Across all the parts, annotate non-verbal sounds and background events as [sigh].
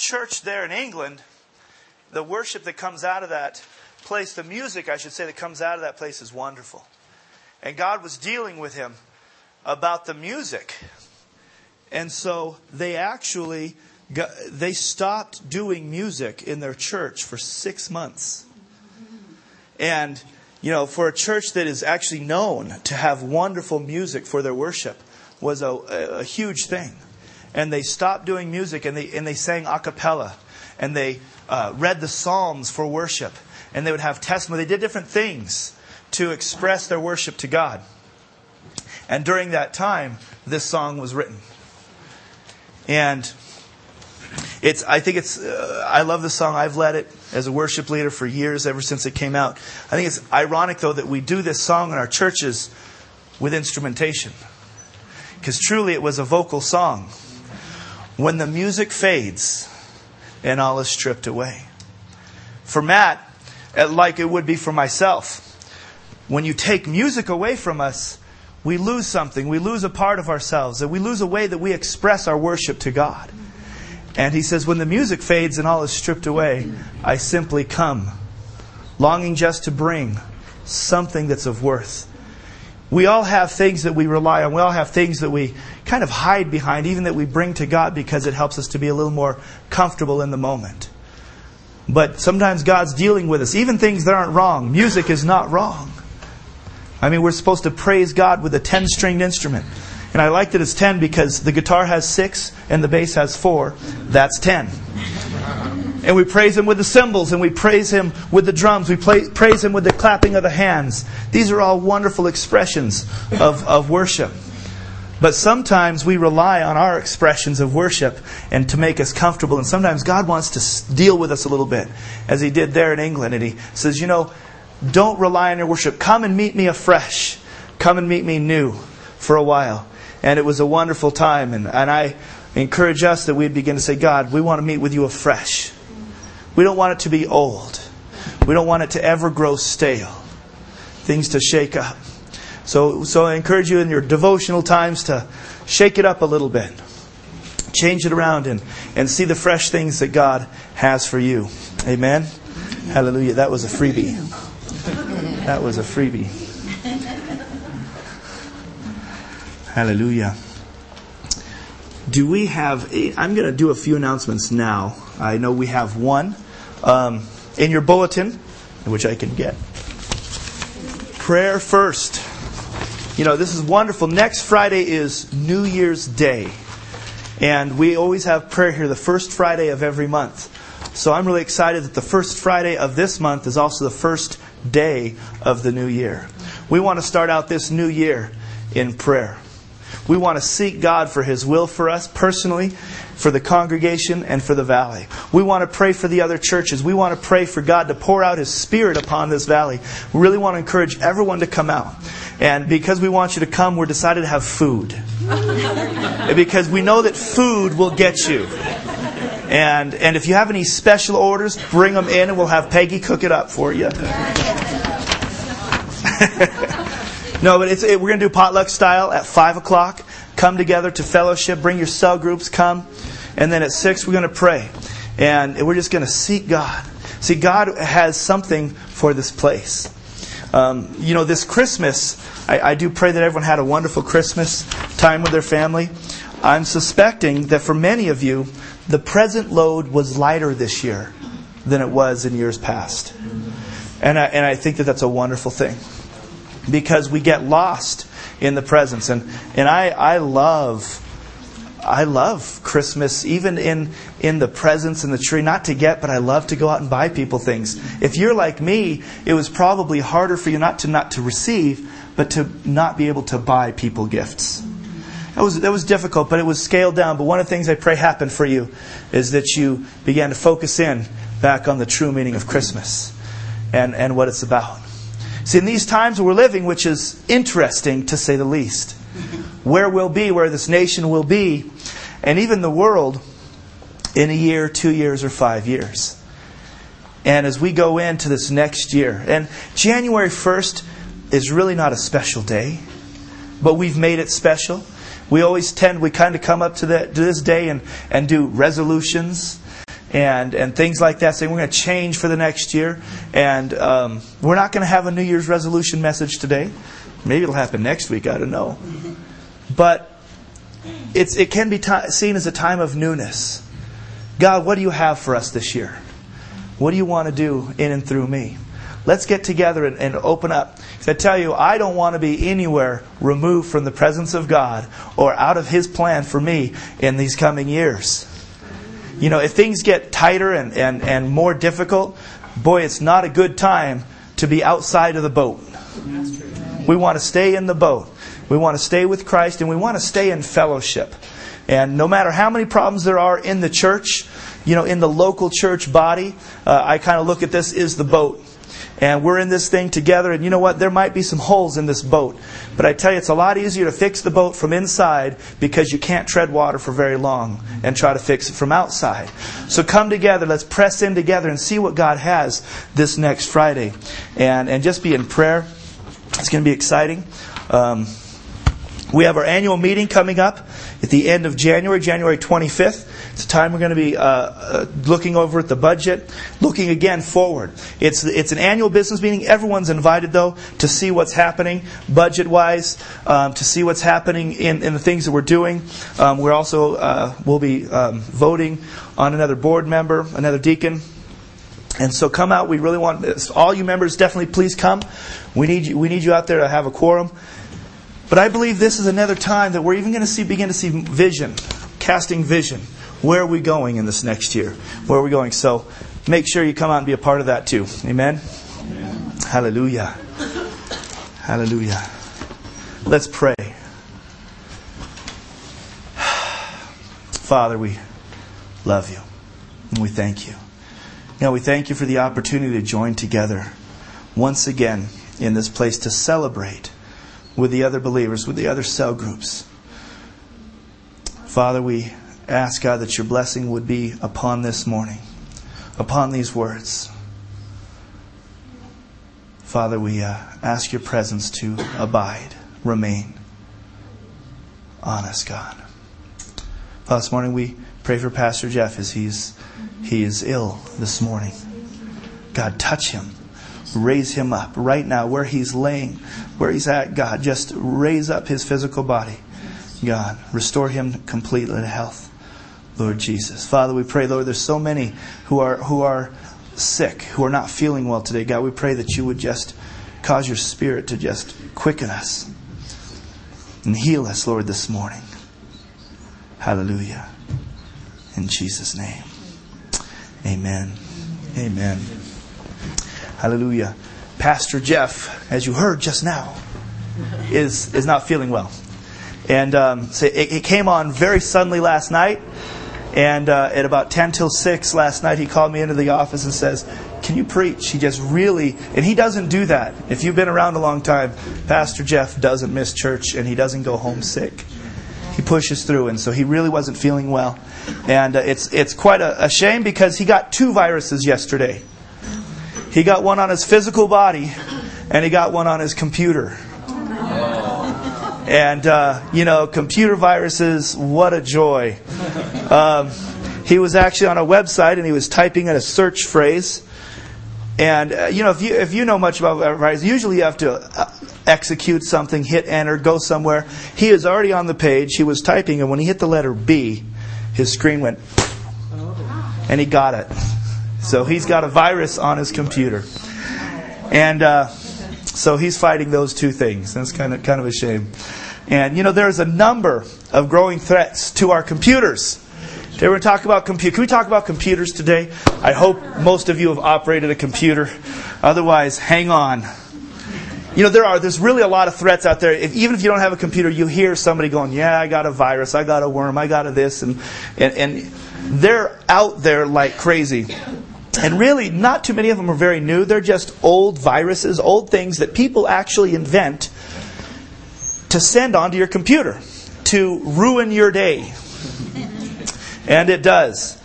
church there in England, the worship that comes out of that place, the music, I should say, that comes out of that place is wonderful. And God was dealing with him about the music. And so they actually got, they stopped doing music in their church for 6 months. And you know, for a church that is actually known to have wonderful music for their worship was a, a huge thing. And they stopped doing music and they, and they sang a cappella and they uh, read the Psalms for worship and they would have testimony. They did different things to express their worship to God. And during that time, this song was written. And it's, I think it's, uh, I love the song. I've led it as a worship leader for years, ever since it came out. I think it's ironic, though, that we do this song in our churches with instrumentation. Because truly it was a vocal song. When the music fades and all is stripped away. For Matt, like it would be for myself, when you take music away from us, we lose something. We lose a part of ourselves. And we lose a way that we express our worship to God. And he says, When the music fades and all is stripped away, I simply come, longing just to bring something that's of worth. We all have things that we rely on. We all have things that we kind of hide behind, even that we bring to God because it helps us to be a little more comfortable in the moment. But sometimes God's dealing with us, even things that aren't wrong. Music is not wrong. I mean, we're supposed to praise God with a 10 stringed instrument. And I like that it's 10 because the guitar has 6 and the bass has 4. That's 10. And we praise Him with the cymbals and we praise Him with the drums. We play, praise Him with the clapping of the hands. These are all wonderful expressions of, of worship. But sometimes we rely on our expressions of worship and to make us comfortable. And sometimes God wants to deal with us a little bit, as He did there in England. And He says, you know, don't rely on your worship. Come and meet me afresh. Come and meet me new for a while and it was a wonderful time. And, and I encourage us that we'd begin to say, God, we want to meet with you afresh. We don't want it to be old. We don't want it to ever grow stale. Things to shake up. So, so I encourage you in your devotional times to shake it up a little bit. Change it around and, and see the fresh things that God has for you. Amen. Hallelujah. That was a freebie. That was a freebie. Hallelujah. Do we have, I'm going to do a few announcements now. I know we have one um, in your bulletin, which I can get. Prayer first. You know, this is wonderful. Next Friday is New Year's Day. And we always have prayer here the first Friday of every month. So I'm really excited that the first Friday of this month is also the first day of the new year. We want to start out this new year in prayer. We want to seek God for His will for us personally, for the congregation, and for the valley. We want to pray for the other churches. We want to pray for God to pour out His Spirit upon this valley. We really want to encourage everyone to come out. And because we want you to come, we're decided to have food. because we know that food will get you. And, and if you have any special orders, bring them in and we'll have Peggy cook it up for you. [laughs] No, but it, we're going to do potluck style at 5 o'clock. Come together to fellowship. Bring your cell groups. Come. And then at 6, we're going to pray. And we're just going to seek God. See, God has something for this place. Um, you know, this Christmas, I, I do pray that everyone had a wonderful Christmas time with their family. I'm suspecting that for many of you, the present load was lighter this year than it was in years past. And I, and I think that that's a wonderful thing because we get lost in the presence. And, and I, I love. I love Christmas, even in, in the presents and the tree. Not to get, but I love to go out and buy people things. If you're like me, it was probably harder for you not to not to receive, but to not be able to buy people gifts. That was, that was difficult, but it was scaled down. But one of the things I pray happened for you is that you began to focus in back on the true meaning of Christmas and, and what it's about. See, in these times we're living, which is interesting to say the least, where we'll be, where this nation will be, and even the world in a year, two years, or five years. And as we go into this next year, and January 1st is really not a special day, but we've made it special. We always tend, we kind of come up to, that, to this day and, and do resolutions and, and things like that, saying we're going to change for the next year. And um, we're not going to have a New Year's resolution message today. Maybe it'll happen next week, I don't know. But it's, it can be t- seen as a time of newness. God, what do you have for us this year? What do you want to do in and through me? Let's get together and, and open up. I tell you, I don't want to be anywhere removed from the presence of God or out of His plan for me in these coming years. You know, if things get tighter and, and, and more difficult, boy, it's not a good time to be outside of the boat. We want to stay in the boat. We want to stay with Christ and we want to stay in fellowship. And no matter how many problems there are in the church, you know, in the local church body, uh, I kind of look at this is the boat and we're in this thing together. And you know what? There might be some holes in this boat. But I tell you, it's a lot easier to fix the boat from inside because you can't tread water for very long and try to fix it from outside. So come together. Let's press in together and see what God has this next Friday. And, and just be in prayer. It's going to be exciting. Um, we have our annual meeting coming up at the end of January, January 25th. It's time we're going to be uh, uh, looking over at the budget, looking again forward. It's, it's an annual business meeting. Everyone's invited, though, to see what's happening budget wise, um, to see what's happening in, in the things that we're doing. Um, we're also, uh, we'll be um, voting on another board member, another deacon. And so come out. We really want all you members definitely please come. We need you, we need you out there to have a quorum. But I believe this is another time that we're even going to see begin to see vision, casting vision. Where are we going in this next year? Where are we going? So make sure you come out and be a part of that too. Amen. Amen. Hallelujah. Hallelujah. Let's pray. [sighs] Father, we love you and we thank you. Now we thank you for the opportunity to join together once again in this place to celebrate with the other believers, with the other cell groups. Father, we ask, God, that your blessing would be upon this morning, upon these words. Father, we uh, ask your presence to abide, remain on us, God. Father, this morning we pray for Pastor Jeff as he's he is ill this morning. God, touch him raise him up right now where he's laying, where he's at, God. Just raise up his physical body. God, restore him completely to health. Lord Jesus. Father, we pray, Lord, there's so many who are who are sick, who are not feeling well today. God, we pray that you would just cause your spirit to just quicken us and heal us, Lord, this morning. Hallelujah. In Jesus' name. Amen. Amen. Hallelujah. Pastor Jeff, as you heard just now, is, is not feeling well. And um, so it, it, came on very suddenly last night. And uh, at about 10 till 6 last night, he called me into the office and says, Can you preach? He just really, and he doesn't do that. If you've been around a long time, Pastor Jeff doesn't miss church and he doesn't go home sick. He pushes through, and so he really wasn't feeling well. And uh, it's, it's quite a, a shame because he got two viruses yesterday. He got one on his physical body, and he got one on his computer. And, uh, you know, computer viruses, what a joy. Um, he was actually on a website and he was typing in a search phrase. And, uh, you know, if you, if you know much about viruses, usually you have to uh, execute something, hit enter, go somewhere. He is already on the page. He was typing, and when he hit the letter B, his screen went, and he got it. So he's got a virus on his computer. And uh, so he's fighting those two things. That's kind of, kind of a shame. And, you know, there's a number of growing threats to our computers. Today we're going to talk about computers. Can we talk about computers today? I hope most of you have operated a computer. Otherwise, hang on. You know, there are, there's really a lot of threats out there. If, even if you don't have a computer, you hear somebody going, yeah, I got a virus, I got a worm, I got a this, and, and, and they're out there like crazy. And really, not too many of them are very new. They're just old viruses, old things that people actually invent to send onto your computer to ruin your day. And it does.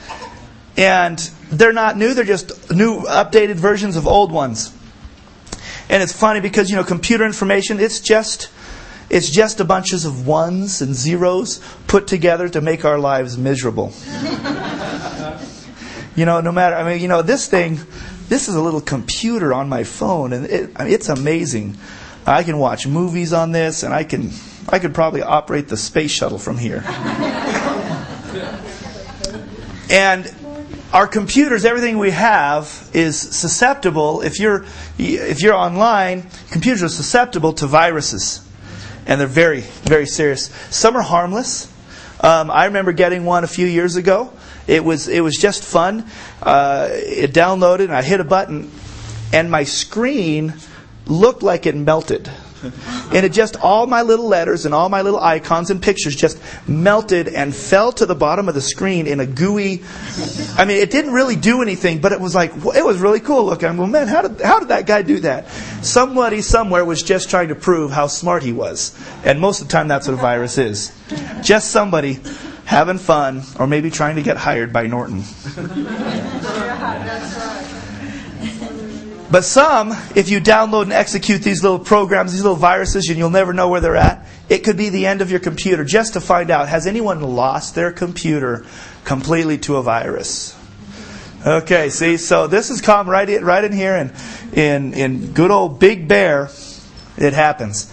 And they're not new, they're just new, updated versions of old ones. And it's funny because, you know, computer information, it's just. It's just a bunches of ones and zeros put together to make our lives miserable. [laughs] You know, no matter, I mean, you know, this thing, this is a little computer on my phone, and it, I mean, it's amazing. I can watch movies on this, and I can, I could probably operate the space shuttle from here. [laughs] and our computers, everything we have, is susceptible. If you're, if you're online, computers are susceptible to viruses, and they're very, very serious. Some are harmless. Um, I remember getting one a few years ago. It was it was just fun. Uh, it downloaded, and I hit a button, and my screen looked like it melted. And it just, all my little letters and all my little icons and pictures just melted and fell to the bottom of the screen in a gooey. I mean, it didn't really do anything, but it was like, it was really cool looking. I'm man, how did, how did that guy do that? Somebody somewhere was just trying to prove how smart he was. And most of the time, that's what a virus is. Just somebody having fun, or maybe trying to get hired by Norton. [laughs] But some, if you download and execute these little programs, these little viruses, and you'll never know where they're at, it could be the end of your computer just to find out has anyone lost their computer completely to a virus? Okay, see, so this has come right in, right in here, and in, in good old Big Bear, it happens.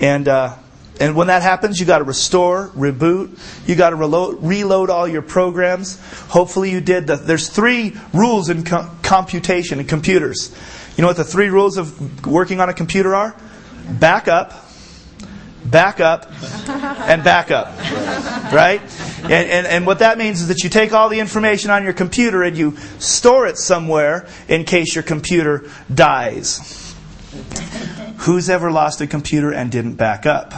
And uh, and when that happens, you got to restore, reboot. You got to reload, reload all your programs. Hopefully, you did. The, there's three rules in co- computation in computers. You know what the three rules of working on a computer are? Back up, back up, and back up. Right? And, and, and what that means is that you take all the information on your computer and you store it somewhere in case your computer dies. Who's ever lost a computer and didn't back up?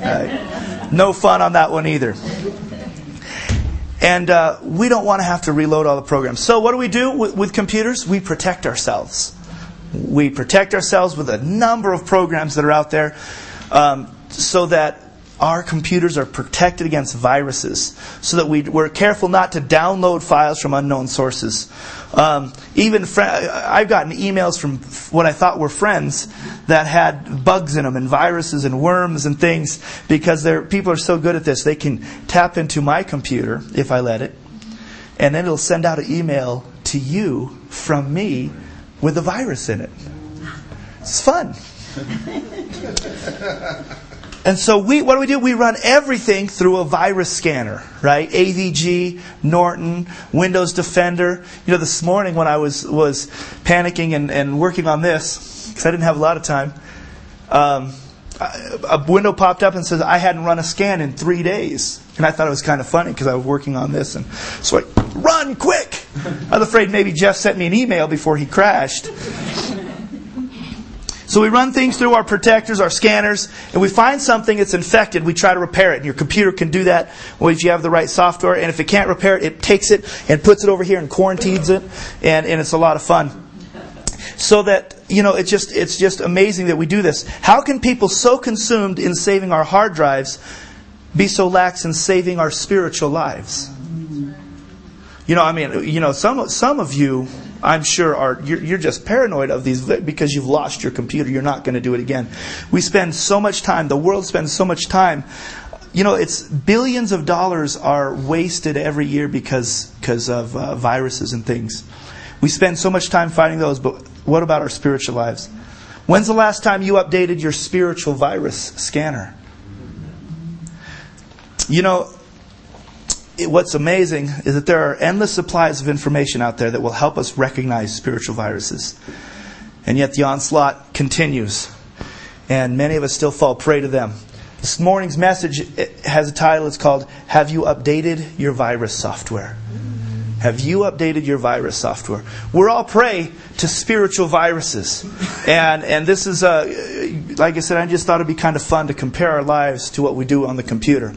No fun on that one either. And uh, we don't want to have to reload all the programs. So, what do we do with, with, computers? We protect ourselves. We protect ourselves with a number of programs that are out there um, so that our computers are protected against viruses so that we, we're careful not to download files from unknown sources. Um, even fr- I've gotten emails from what I thought were friends that had bugs in them and viruses and worms and things because people are so good at this. They can tap into my computer if I let it, and then it'll send out an email to you from me with a virus in it. It's fun. [laughs] And so we, what do we do? We run everything through a virus scanner, right? AVG, Norton, Windows Defender. You know, this morning when I was, was panicking and, and working on this, because I didn't have a lot of time, um, a window popped up and says I hadn't run a scan in three days. And I thought it was kind of funny because I was working on this. And so I, run quick! I was afraid maybe Jeff sent me an email before he crashed. So we run things through our protectors, our scanners, and we find something that's infected. We try to repair it. And your computer can do that if you have the right software. And if it can't repair it, it takes it and puts it over here and quarantines it. And, and it's a lot of fun. So that, you know, it's just, it's just amazing that we do this. How can people so consumed in saving our hard drives be so lax in saving our spiritual lives? You know, I mean, you know, some, some of you I'm sure are you're, you're, just paranoid of these because you've lost your computer. You're not going to do it again. We spend so much time. The world spends so much time. You know, it's billions of dollars are wasted every year because because of uh, viruses and things. We spend so much time fighting those, but what about our spiritual lives? When's the last time you updated your spiritual virus scanner? You know, what's amazing is that there are endless supplies of information out there that will help us recognize spiritual viruses. And yet the onslaught continues. And many of us still fall prey to them. This morning's message has a title. It's called Have You Updated Your Virus Software? Have you updated your virus software? We're all prey to spiritual viruses. And, and this is, a, like I said, I just thought it'd be kind of fun to compare our lives to what we do on the computer.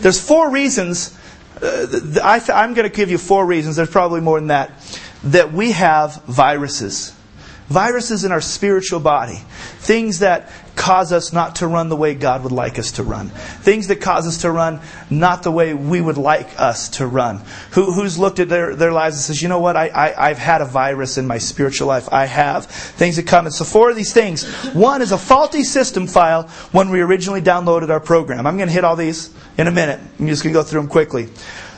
There's four reasons uh, Uh, I am going to give you four reasons, there's probably more than that, that we have viruses. Viruses in our spiritual body. Things that cause us not to run the way God would like us to run. Things that cause us to run not the way we would like us to run. Who, who's looked at their, their lives and says, you know what, I, I, I've had a virus in my spiritual life. I have. Things that come. And so four of these things. One is a faulty system file when we originally downloaded our program. I'm going to hit all these in a minute. I'm just going to go through them quickly.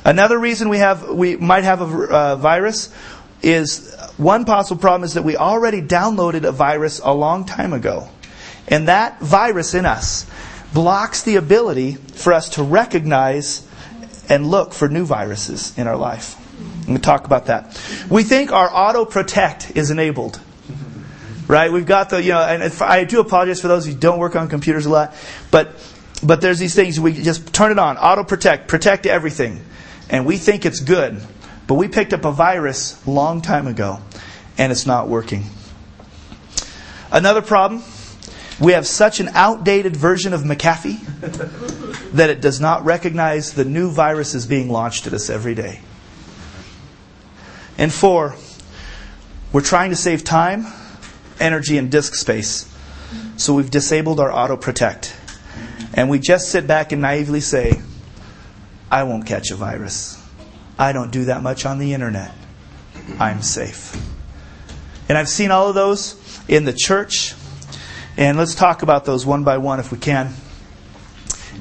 Another reason we have we might have a uh, virus is one possible problem is that we already downloaded a virus a long time ago. And that virus in us blocks the ability for us to recognize and look for new viruses in our life. Let me talk about that. We think our auto protect is enabled. Right? We've got the, you know, and I do apologize for those who don't work on computers a lot, but, but there's these things, we just turn it on, auto protect, protect everything. And we think it's good. But we picked up a virus long time ago, and it's not working. Another problem we have such an outdated version of McAfee [laughs] that it does not recognize the new viruses being launched at us every day. And four, we're trying to save time, energy, and disk space. So we've disabled our auto protect. And we just sit back and naively say, I won't catch a virus. I don't do that much on the internet. I'm safe. And I've seen all of those in the church. And let's talk about those one by one if we can.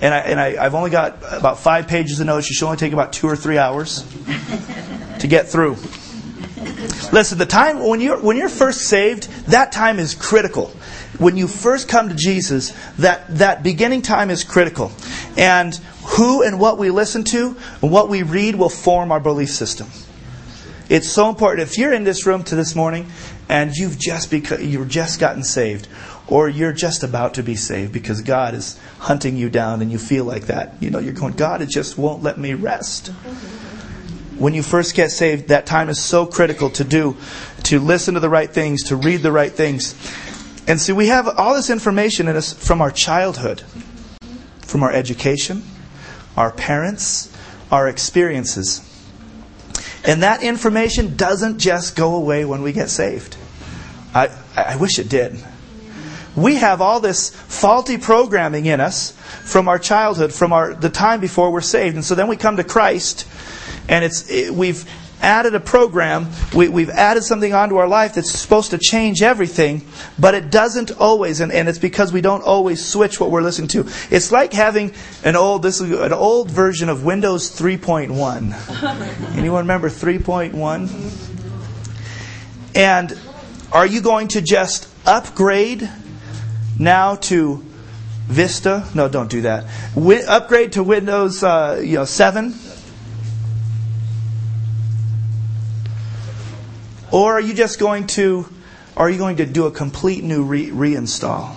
And, I, and I, I've only got about five pages of notes. It should only take about two or three hours [laughs] to get through. Listen, the time when you're when you're first saved, that time is critical. When you first come to Jesus, that that beginning time is critical. And who and what we listen to and what we read will form our belief system. It's so important. If you're in this room to this morning and you've just you've just gotten saved, or you're just about to be saved because God is hunting you down and you feel like that, you know, you're going, God, it just won't let me rest. When you first get saved, that time is so critical to do, to listen to the right things, to read the right things. And see, we have all this information in us from our childhood, from our education, our parents, our experiences. And that information doesn't just go away when we get saved. I, I wish it did. We have all this faulty programming in us from our childhood, from our, the time before we're saved. And so then we come to Christ, and it's, it, we've added a program, we, we've added something onto our life that's supposed to change everything, but it doesn't always, and, and it's because we don't always switch what we're listening to. It's like having an old, this is an old version of Windows 3.1. [laughs] Anyone remember 3.1? And are you going to just upgrade now to Vista? No, don't do that. Wi- upgrade to Windows, uh, you know, 7 Or are you just going to, are you going to do a complete new re- reinstall?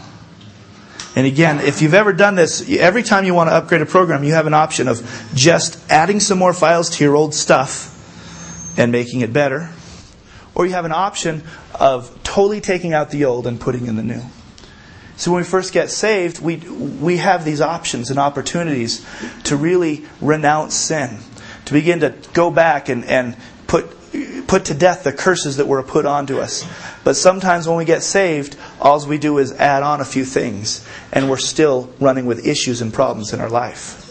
And again, if you've ever done this, every time you want to upgrade a program, you have an option of just adding some more files to your old stuff and making it better. Or you have an option of totally taking out the old and putting in the new. So when we first get saved, we, we have these options and opportunities to really renounce sin, to begin to go back and, and put put to death the curses that were put onto us. But sometimes when we get saved, all we do is add on a few things, and we're still running with issues and problems in our life.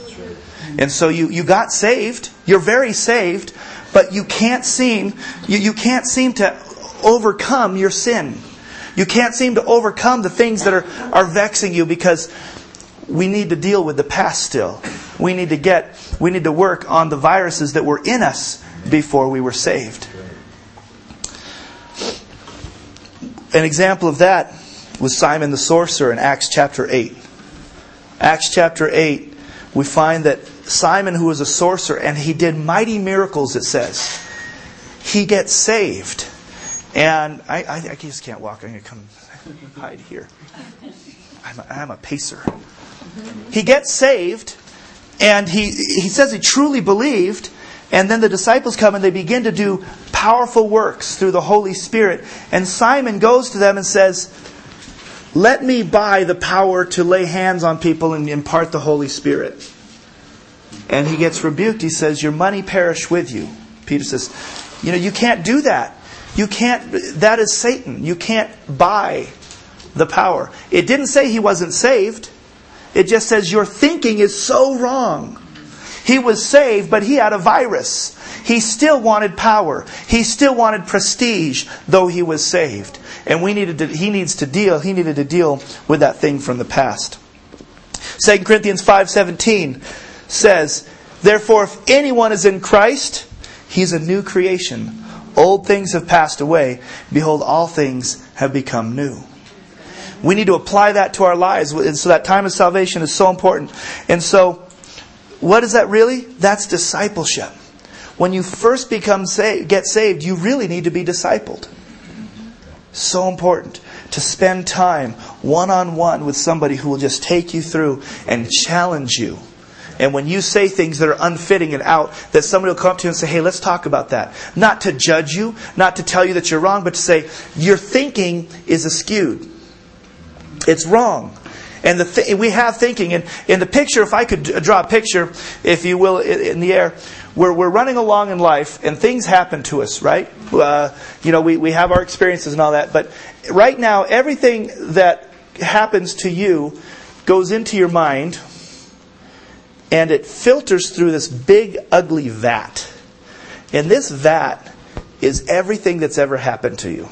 And so you, you got saved, you're very saved, but you can't seem you, you can't seem to overcome your sin. You can't seem to overcome the things that are, are vexing you because we need to deal with the past still. We need to get we need to work on the viruses that were in us before we were saved. An example of that was Simon the sorcerer in Acts chapter 8. Acts chapter 8, we find that Simon, who was a sorcerer, and he did mighty miracles, it says, he gets saved. And I, I, I just can't walk. I'm going to come hide here. I'm a, I'm a pacer. He gets saved, and he, he says he truly believed, and then the disciples come and they begin to do powerful works through the Holy Spirit. And Simon goes to them and says, Let me buy the power to lay hands on people and impart the Holy Spirit. And he gets rebuked. He says, Your money perish with you. Peter says, You know, you can't do that. You can't, that is Satan. You can't buy the power. It didn't say he wasn't saved. It just says your thinking is so wrong. He was saved, but he had a virus. He still wanted power. He still wanted prestige, though he was saved. And we needed to, he needs to deal, he needed to deal with that thing from the past. 2 Corinthians 5.17 says, Therefore, if anyone is in Christ, he's a new creation. Old things have passed away. Behold, all things have become new. We need to apply that to our lives. And so that time of salvation is so important. And so, what is that really? That's discipleship. When you first become get saved, you really need to be discipled. So important to spend time one on one with somebody who will just take you through and challenge you. And when you say things that are unfitting and out, that somebody will come up to you and say, hey, let's talk about that. Not to judge you, not to tell you that you're wrong, but to say, your thinking is askewed. It's wrong. And the th- we have thinking. And in the picture, if I could draw a picture, if you will, in the air, we're, we're running along in life and things happen to us, right? Uh, you know, we, we have our experiences and all that. But right now, everything that happens to you goes into your mind and it filters through this big, ugly vat. And this vat is everything that's ever happened to you.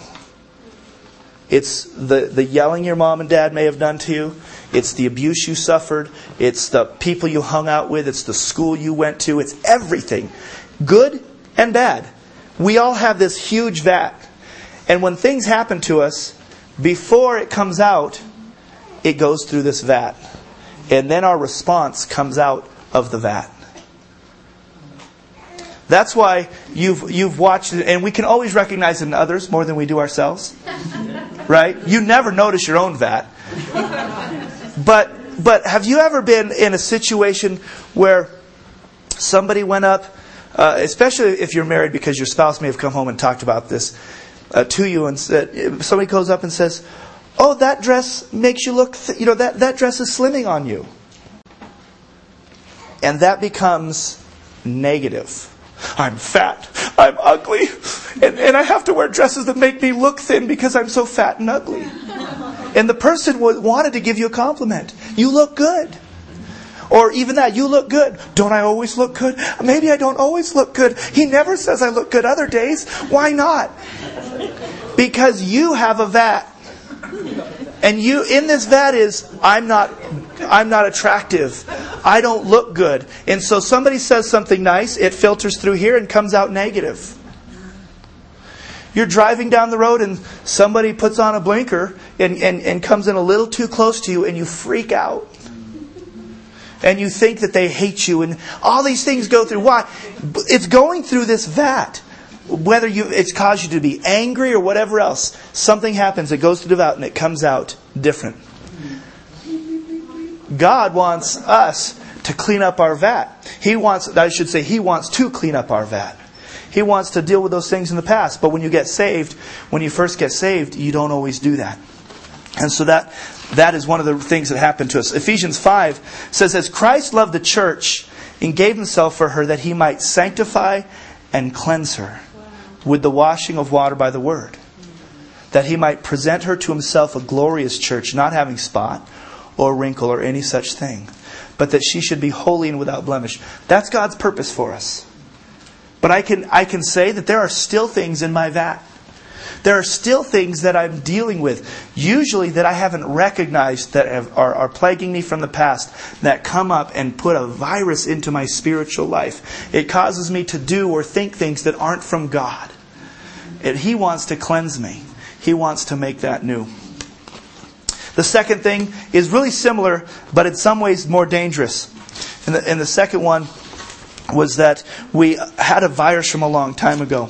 It's the, the yelling your mom and dad may have done to you. It's the abuse you suffered. It's the people you hung out with. It's the school you went to. It's everything, good and bad. We all have this huge vat. And when things happen to us, before it comes out, it goes through this vat. And then our response comes out of the vat. That's why you've, you've watched it, and we can always recognize it in others more than we do ourselves. [laughs] Right? You never notice your own vat. But, but have you ever been in a situation where somebody went up, uh, especially if you're married, because your spouse may have come home and talked about this uh, to you, and said, somebody goes up and says, "Oh, that dress makes you look, th- you know, that, that dress is slimming on you," and that becomes negative. I'm fat. I'm ugly. And, and I have to wear dresses that make me look thin because I'm so fat and ugly. And the person wanted to give you a compliment. You look good. Or even that, you look good. Don't I always look good? Maybe I don't always look good. He never says I look good other days. Why not? Because you have a vat. And you in this vat is I'm not I'm not attractive. I don't look good. And so somebody says something nice, it filters through here and comes out negative. You're driving down the road and somebody puts on a blinker and, and, and comes in a little too close to you and you freak out. And you think that they hate you and all these things go through. Why? It's going through this vat. Whether you, it's caused you to be angry or whatever else, something happens, it goes to vat and it comes out different. God wants us to clean up our vat. He wants, I should say, He wants to clean up our vat. He wants to deal with those things in the past. But when you get saved, when you first get saved, you don't always do that. And so that, that is one of the things that happened to us. Ephesians 5 says, As Christ loved the church and gave himself for her that he might sanctify and cleanse her with the washing of water by the word, that he might present her to himself a glorious church, not having spot or wrinkle or any such thing, but that she should be holy and without blemish. That's God's purpose for us. But I can, I can say that there are still things in my vat. There are still things that I'm dealing with, usually that I haven't recognized that have, are, are plaguing me from the past, that come up and put a virus into my spiritual life. It causes me to do or think things that aren't from God. He wants to cleanse me, He wants to make that new. The second thing is really similar, but in some ways more dangerous. And the, and the second one was that we had a virus from a long time ago.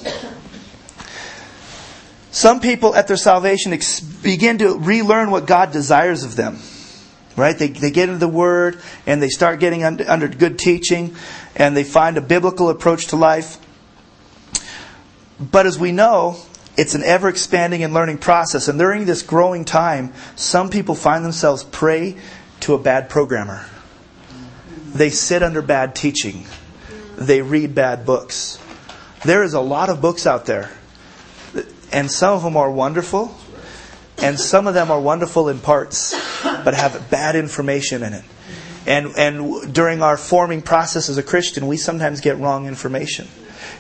Some people at their salvation ex- begin to relearn what God desires of them. Right? They, they get into the Word and they start getting under, under good teaching and they find a biblical approach to life. But as we know, it's an ever expanding and learning process. And during this growing time, some people find themselves prey to a bad programmer. They sit under bad teaching they read bad books. There is a lot of books out there, and some of them are wonderful, and some of them are wonderful in parts, but have bad information in it. And, and during our forming process as a Christian, we sometimes get wrong information.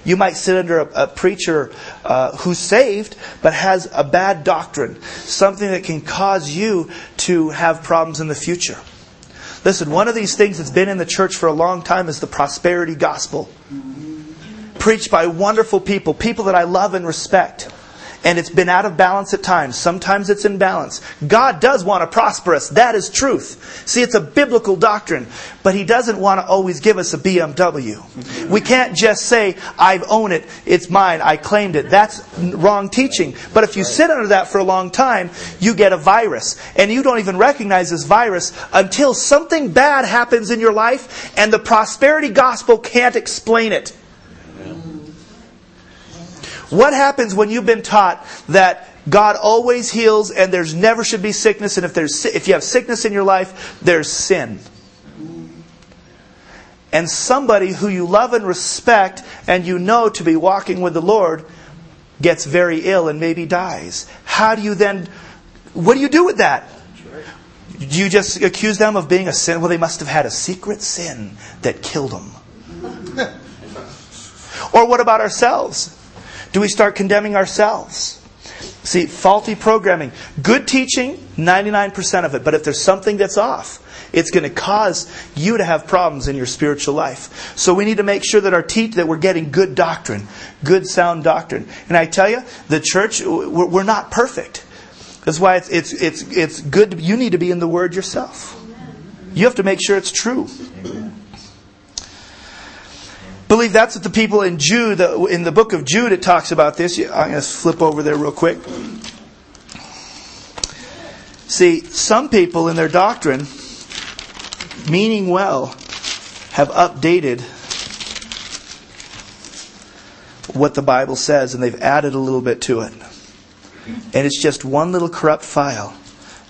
You might sit under a, a preacher uh, who's saved but has a bad doctrine, something that can cause you to have problems in the future. Listen, one of these things that's been in the church for a long time is the prosperity gospel. Preached by wonderful people, people that I love and respect and it's been out of balance at times. Sometimes it's in balance. God does want to prosper us. That is truth. See, it's a biblical doctrine, but He doesn't want to always give us a BMW. We can't just say, I own it, it's mine, I claimed it. That's wrong teaching. But if you sit under that for a long time, you get a virus. And you don't even recognize this virus until something bad happens in your life and the prosperity gospel can't explain it. What happens when you've been taught that God always heals and there's never should be sickness and if there's if you have sickness in your life, there's sin. And somebody who you love and respect and you know to be walking with the Lord gets very ill and maybe dies. How do you then what do you do with that? Do you just accuse them of being a sin? Well, they must have had a secret sin that killed them. [laughs] or what about ourselves? Do we start condemning ourselves? See, faulty programming. Good teaching, 99% of it. But if there's something that's off, it's going to cause you to have problems in your spiritual life. So we need to make sure that our teach that we're getting good doctrine, good sound doctrine. And I tell you, the church, we're not perfect. That's why it's, it's, it's, it's good. You need to be in the Word yourself. You have to make sure it's true believe that's what the people in Jude, in the book of Jude, it talks about this. I'm going to flip over there real quick. See, some people in their doctrine, meaning well, have updated what the Bible says and they've added a little bit to it. And it's just one little corrupt file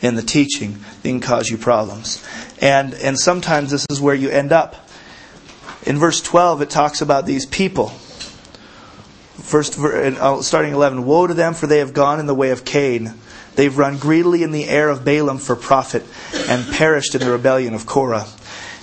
in the teaching that can cause you problems. And, and sometimes this is where you end up in verse 12, it talks about these people. First, uh, starting 11, Woe to them, for they have gone in the way of Cain. They've run greedily in the air of Balaam for profit, and perished in the rebellion of Korah.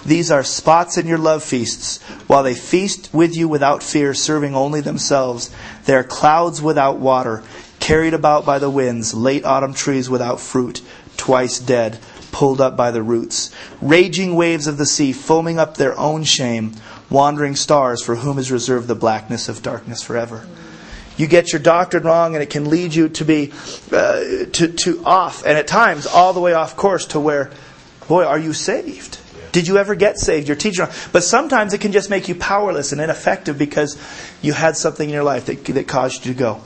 These are spots in your love feasts, while they feast with you without fear, serving only themselves. They are clouds without water, carried about by the winds, late autumn trees without fruit, twice dead, pulled up by the roots. Raging waves of the sea, foaming up their own shame wandering stars for whom is reserved the blackness of darkness forever. You get your doctrine wrong, and it can lead you to be uh, to, to off, and at times all the way off course to where, boy, are you saved? Did you ever get saved? Your teacher, but sometimes it can just make you powerless and ineffective because you had something in your life that, that caused you to go.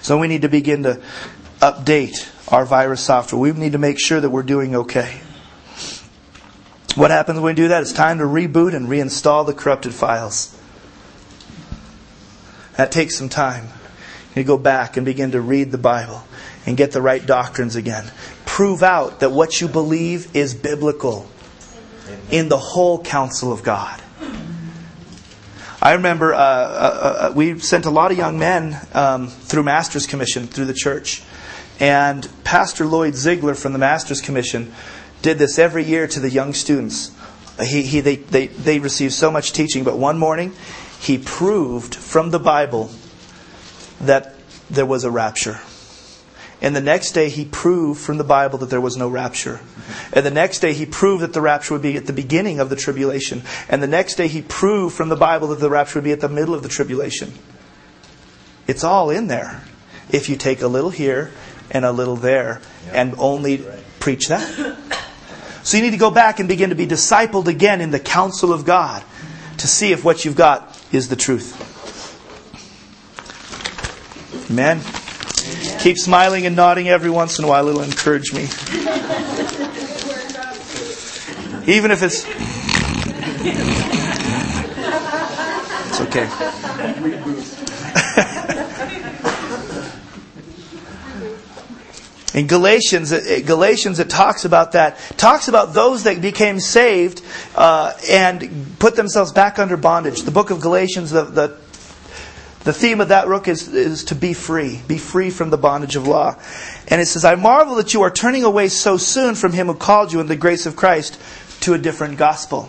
So we need to begin to update our virus software. We need to make sure that we're doing okay. What happens when we do that? It's time to reboot and reinstall the corrupted files. That takes some time. You go back and begin to read the Bible and get the right doctrines again. Prove out that what you believe is biblical in the whole counsel of God. I remember uh, uh, uh, we sent a lot of young men um, through Master's Commission through the church. And Pastor Lloyd Ziegler from the Master's Commission did this every year to the young students. He, he, they, they, they received so much teaching, but one morning he proved from the Bible that there was a rapture. And the next day he proved from the Bible that there was no rapture. And the next day he proved that the rapture would be at the beginning of the tribulation. And the next day he proved from the Bible that the rapture would be at the middle of the tribulation. It's all in there. If you take a little here and a little there and only preach that. So you need to go back and begin to be discipled again in the counsel of God to see if what you've got is the truth. Amen. Keep smiling and nodding every once in a while. It'll encourage me. Even if it's. It's okay. [laughs] In Galatians, Galatians, it talks about that. Talks about those that became saved uh, and put themselves back under bondage. The book of Galatians, the, the, the theme of that book is, is to be free, be free from the bondage of law. And it says, I marvel that you are turning away so soon from him who called you in the grace of Christ to a different gospel.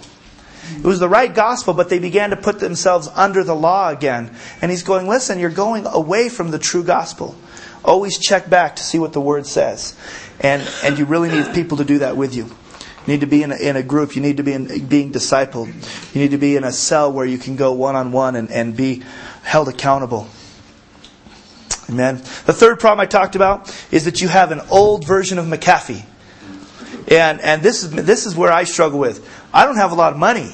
It was the right gospel, but they began to put themselves under the law again. And he's going, listen, you're going away from the true gospel. Always check back to see what the Word says. And, and you really need people to do that with you. You need to be in a, in a group. You need to be in, being discipled. You need to be in a cell where you can go one on one and be held accountable. Amen. The third problem I talked about is that you have an old version of McAfee. And, and this, is, this is where I struggle with. I don't have a lot of money.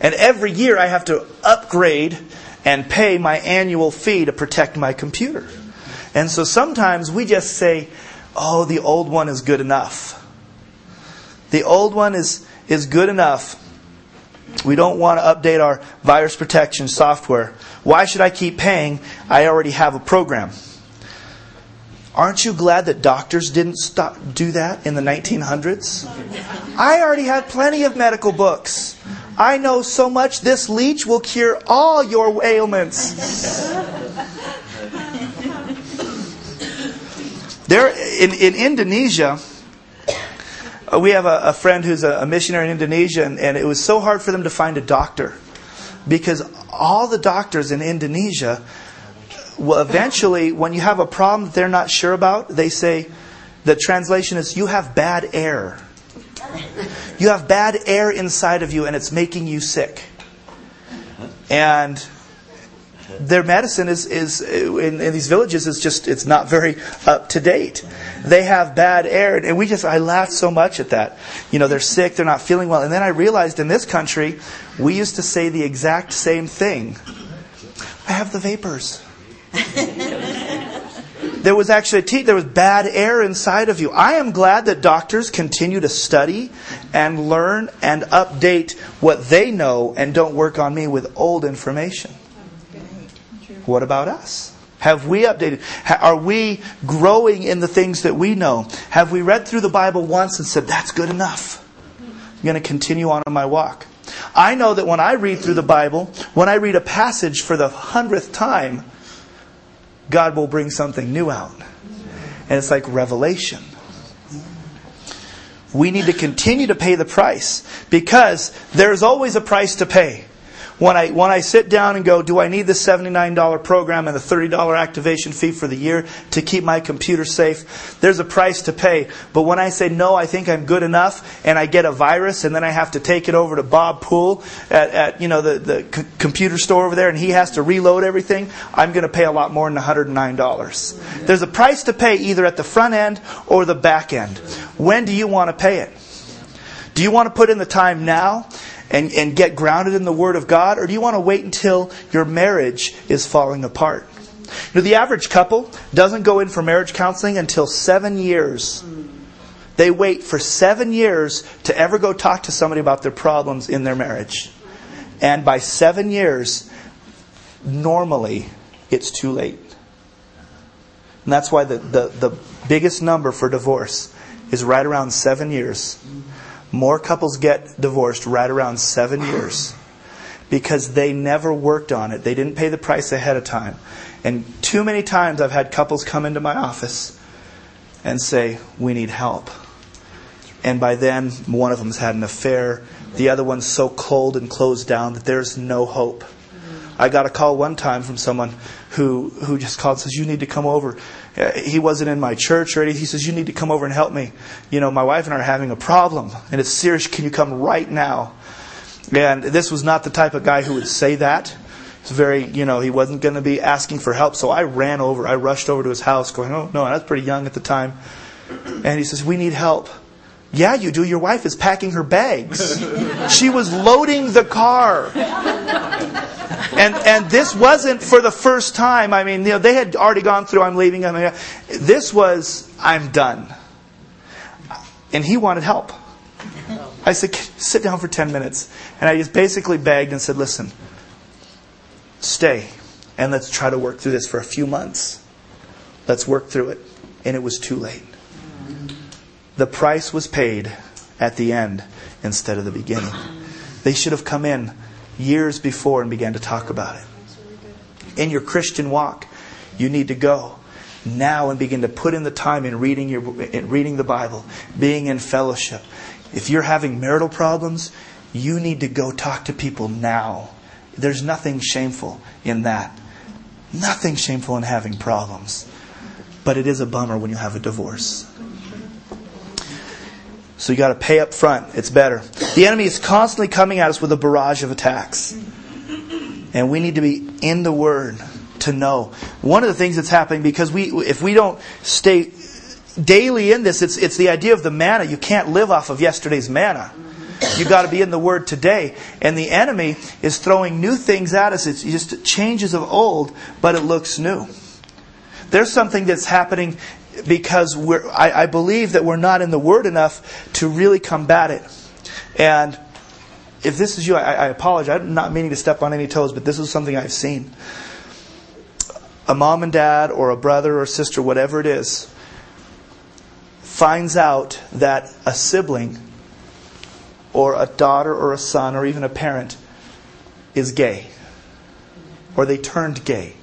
And every year I have to upgrade and pay my annual fee to protect my computer. And so sometimes we just say, oh, the old one is good enough. The old one is, is good enough. We don't want to update our virus protection software. Why should I keep paying? I already have a program. Aren't you glad that doctors didn't stop, do that in the 1900s? I already had plenty of medical books. I know so much this leech will cure all your ailments. There, in, in Indonesia, uh, we have a, a friend who's a, a, missionary in Indonesia, and, and it was so hard for them to find a doctor because all the doctors in Indonesia well, eventually, when you have a problem that they're not sure about, they say, the translation is, you have bad air. You have bad air inside of you and it's making you sick. And their medicine is, is in, in, these villages is just it's not very up to date. They have bad air, and we just I laughed so much at that. You know, they're sick, they're not feeling well, and then I realized in this country we used to say the exact same thing. I have the vapors. [laughs] there was actually te- there was bad air inside of you. I am glad that doctors continue to study and learn and update what they know and don't work on me with old information. What about us? Have we updated? Are we growing in the things that we know? Have we read through the Bible once and said, that's good enough? I'm going to continue on in my walk. I know that when I read through the Bible, when I read a passage for the hundredth time, God will bring something new out. And it's like revelation. We need to continue to pay the price because there's always a price to pay. When I, when I sit down and go, do I need the $79 program and the $30 activation fee for the year to keep my computer safe? There's a price to pay. But when I say, no, I think I'm good enough, and I get a virus, and then I have to take it over to Bob Poole at, at you know, the, the c- computer store over there, and he has to reload everything, I'm going to pay a lot more than $109. There's a price to pay either at the front end or the back end. When do you want to pay it? Do you want to put in the time now and, and get grounded in the Word of God? Or do you want to wait until your marriage is falling apart? You know, the average couple doesn't go in for marriage counseling until seven years. They wait for seven years to ever go talk to somebody about their problems in their marriage. And by seven years, normally, it's too late. And that's why the, the, the biggest number for divorce is right around seven years. More couples get divorced right around seven years because they never worked on it. They didn't pay the price ahead of time. And too many times I've had couples come into my office and say, We need help. And by then, one of them's had an affair. The other one's so cold and closed down that there's no hope. I got a call one time from someone who, who just called and says, You need to come over. Uh, he wasn't in my church or anything. He says, You need to come over and help me. You know, my wife and I are having a problem, and it's serious. Can you come right now? And this was not the type of guy who would say that. It's very, you know, he wasn't going to be asking for help. So I ran over. I rushed over to his house, going, Oh, no, I was pretty young at the time. And he says, We need help. Yeah, you do. Your wife is packing her bags. [laughs] she was loading the car. [laughs] And, and this wasn't for the first time. I mean, you know, they had already gone through, I'm leaving. I this was, I'm done. And he wanted help. I said, sit down for 10 minutes. And I just basically begged and said, listen, stay and let's try to work through this for a few months. Let's work through it. And it was too late. The price was paid at the end instead of the beginning. They should have come in years before and began to talk about it. In your Christian walk, you need to go now and begin to put in the time in reading your in reading the Bible, being in fellowship. If you're having marital problems, you need to go talk to people now. There's nothing shameful in that. Nothing shameful in having problems. But it is a bummer when you have a divorce. So you got to pay up front. It's better. The enemy is constantly coming at us with a barrage of attacks. And we need to be in the Word to know. One of the things that's happening because we, if we don't stay daily in this, it's, it's the idea of the manna. You can't live off of yesterday's manna. You've got to be in the Word today. And the enemy is throwing new things at us. It's just changes of old, but it looks new. There's something that's happening because I, I believe that we're not in the Word enough to really combat it. And if this is you, I, I apologize. I'm not meaning to step on any toes, but this is something I've seen. A mom and dad, or a brother or sister, whatever it is, finds out that a sibling, or a daughter, or a son, or even a parent is gay, or they turned gay.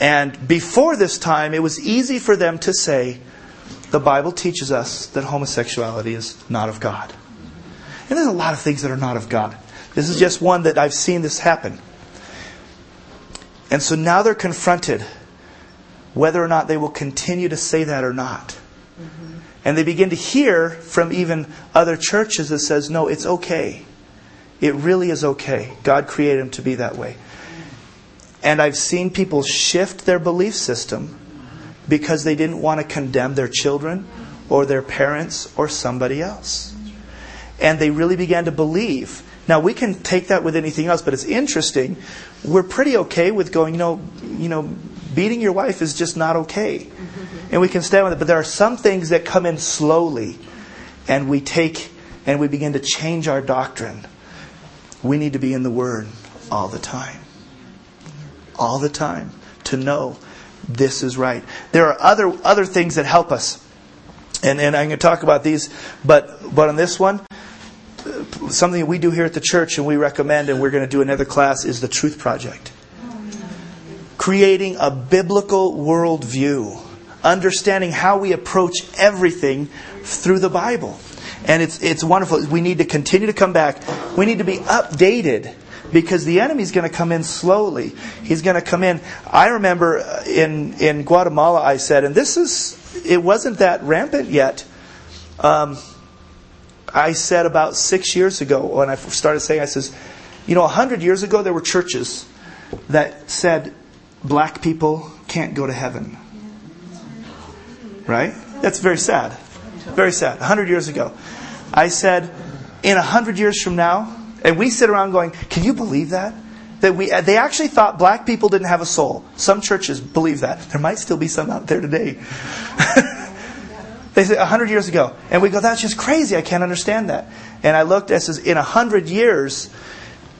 And before this time, it was easy for them to say, the Bible teaches us that homosexuality is not of God. And there's a lot of things that are not of God. This is just one that I've seen this happen. And so now they're confronted whether or not they will continue to say that or not. Mm-hmm. And they begin to hear from even other churches that says, no, it's okay. It really is okay. God created them to be that way. And I've seen people shift their belief system because they didn't want to condemn their children or their parents or somebody else. And they really began to believe. Now we can take that with anything else, but it's interesting. We're pretty okay with going, you know, you know, beating your wife is just not okay. And we can stand with it. But there are some things that come in slowly and we take and we begin to change our doctrine. We need to be in the Word all the time all the time to know this is right. There are other other things that help us. And, and I'm going to talk about these, but, but on this one, something we do here at the church and we recommend, and we're going to do another class, is the Truth Project. Creating a biblical worldview, understanding how we approach everything through the Bible. And it's, it's wonderful. We need to continue to come back. We need to be updated because the enemy's going to come in slowly. He's going to come in. I remember in in Guatemala, I said, and this is it wasn't that rampant yet. Um, I said about six years ago when I started saying, I says, you know, a hundred years ago there were churches that said black people can't go to heaven. Right? That's very sad. Very sad. A hundred years ago. I said, in a hundred years from now, and we sit around going, can you believe that? That we, they actually thought black people didn't have a soul. Some churches believe that. There might still be some out there today. [laughs] they said 100 years ago. And we go, that's just crazy. I can't understand that. And I looked, and says, in 100 years,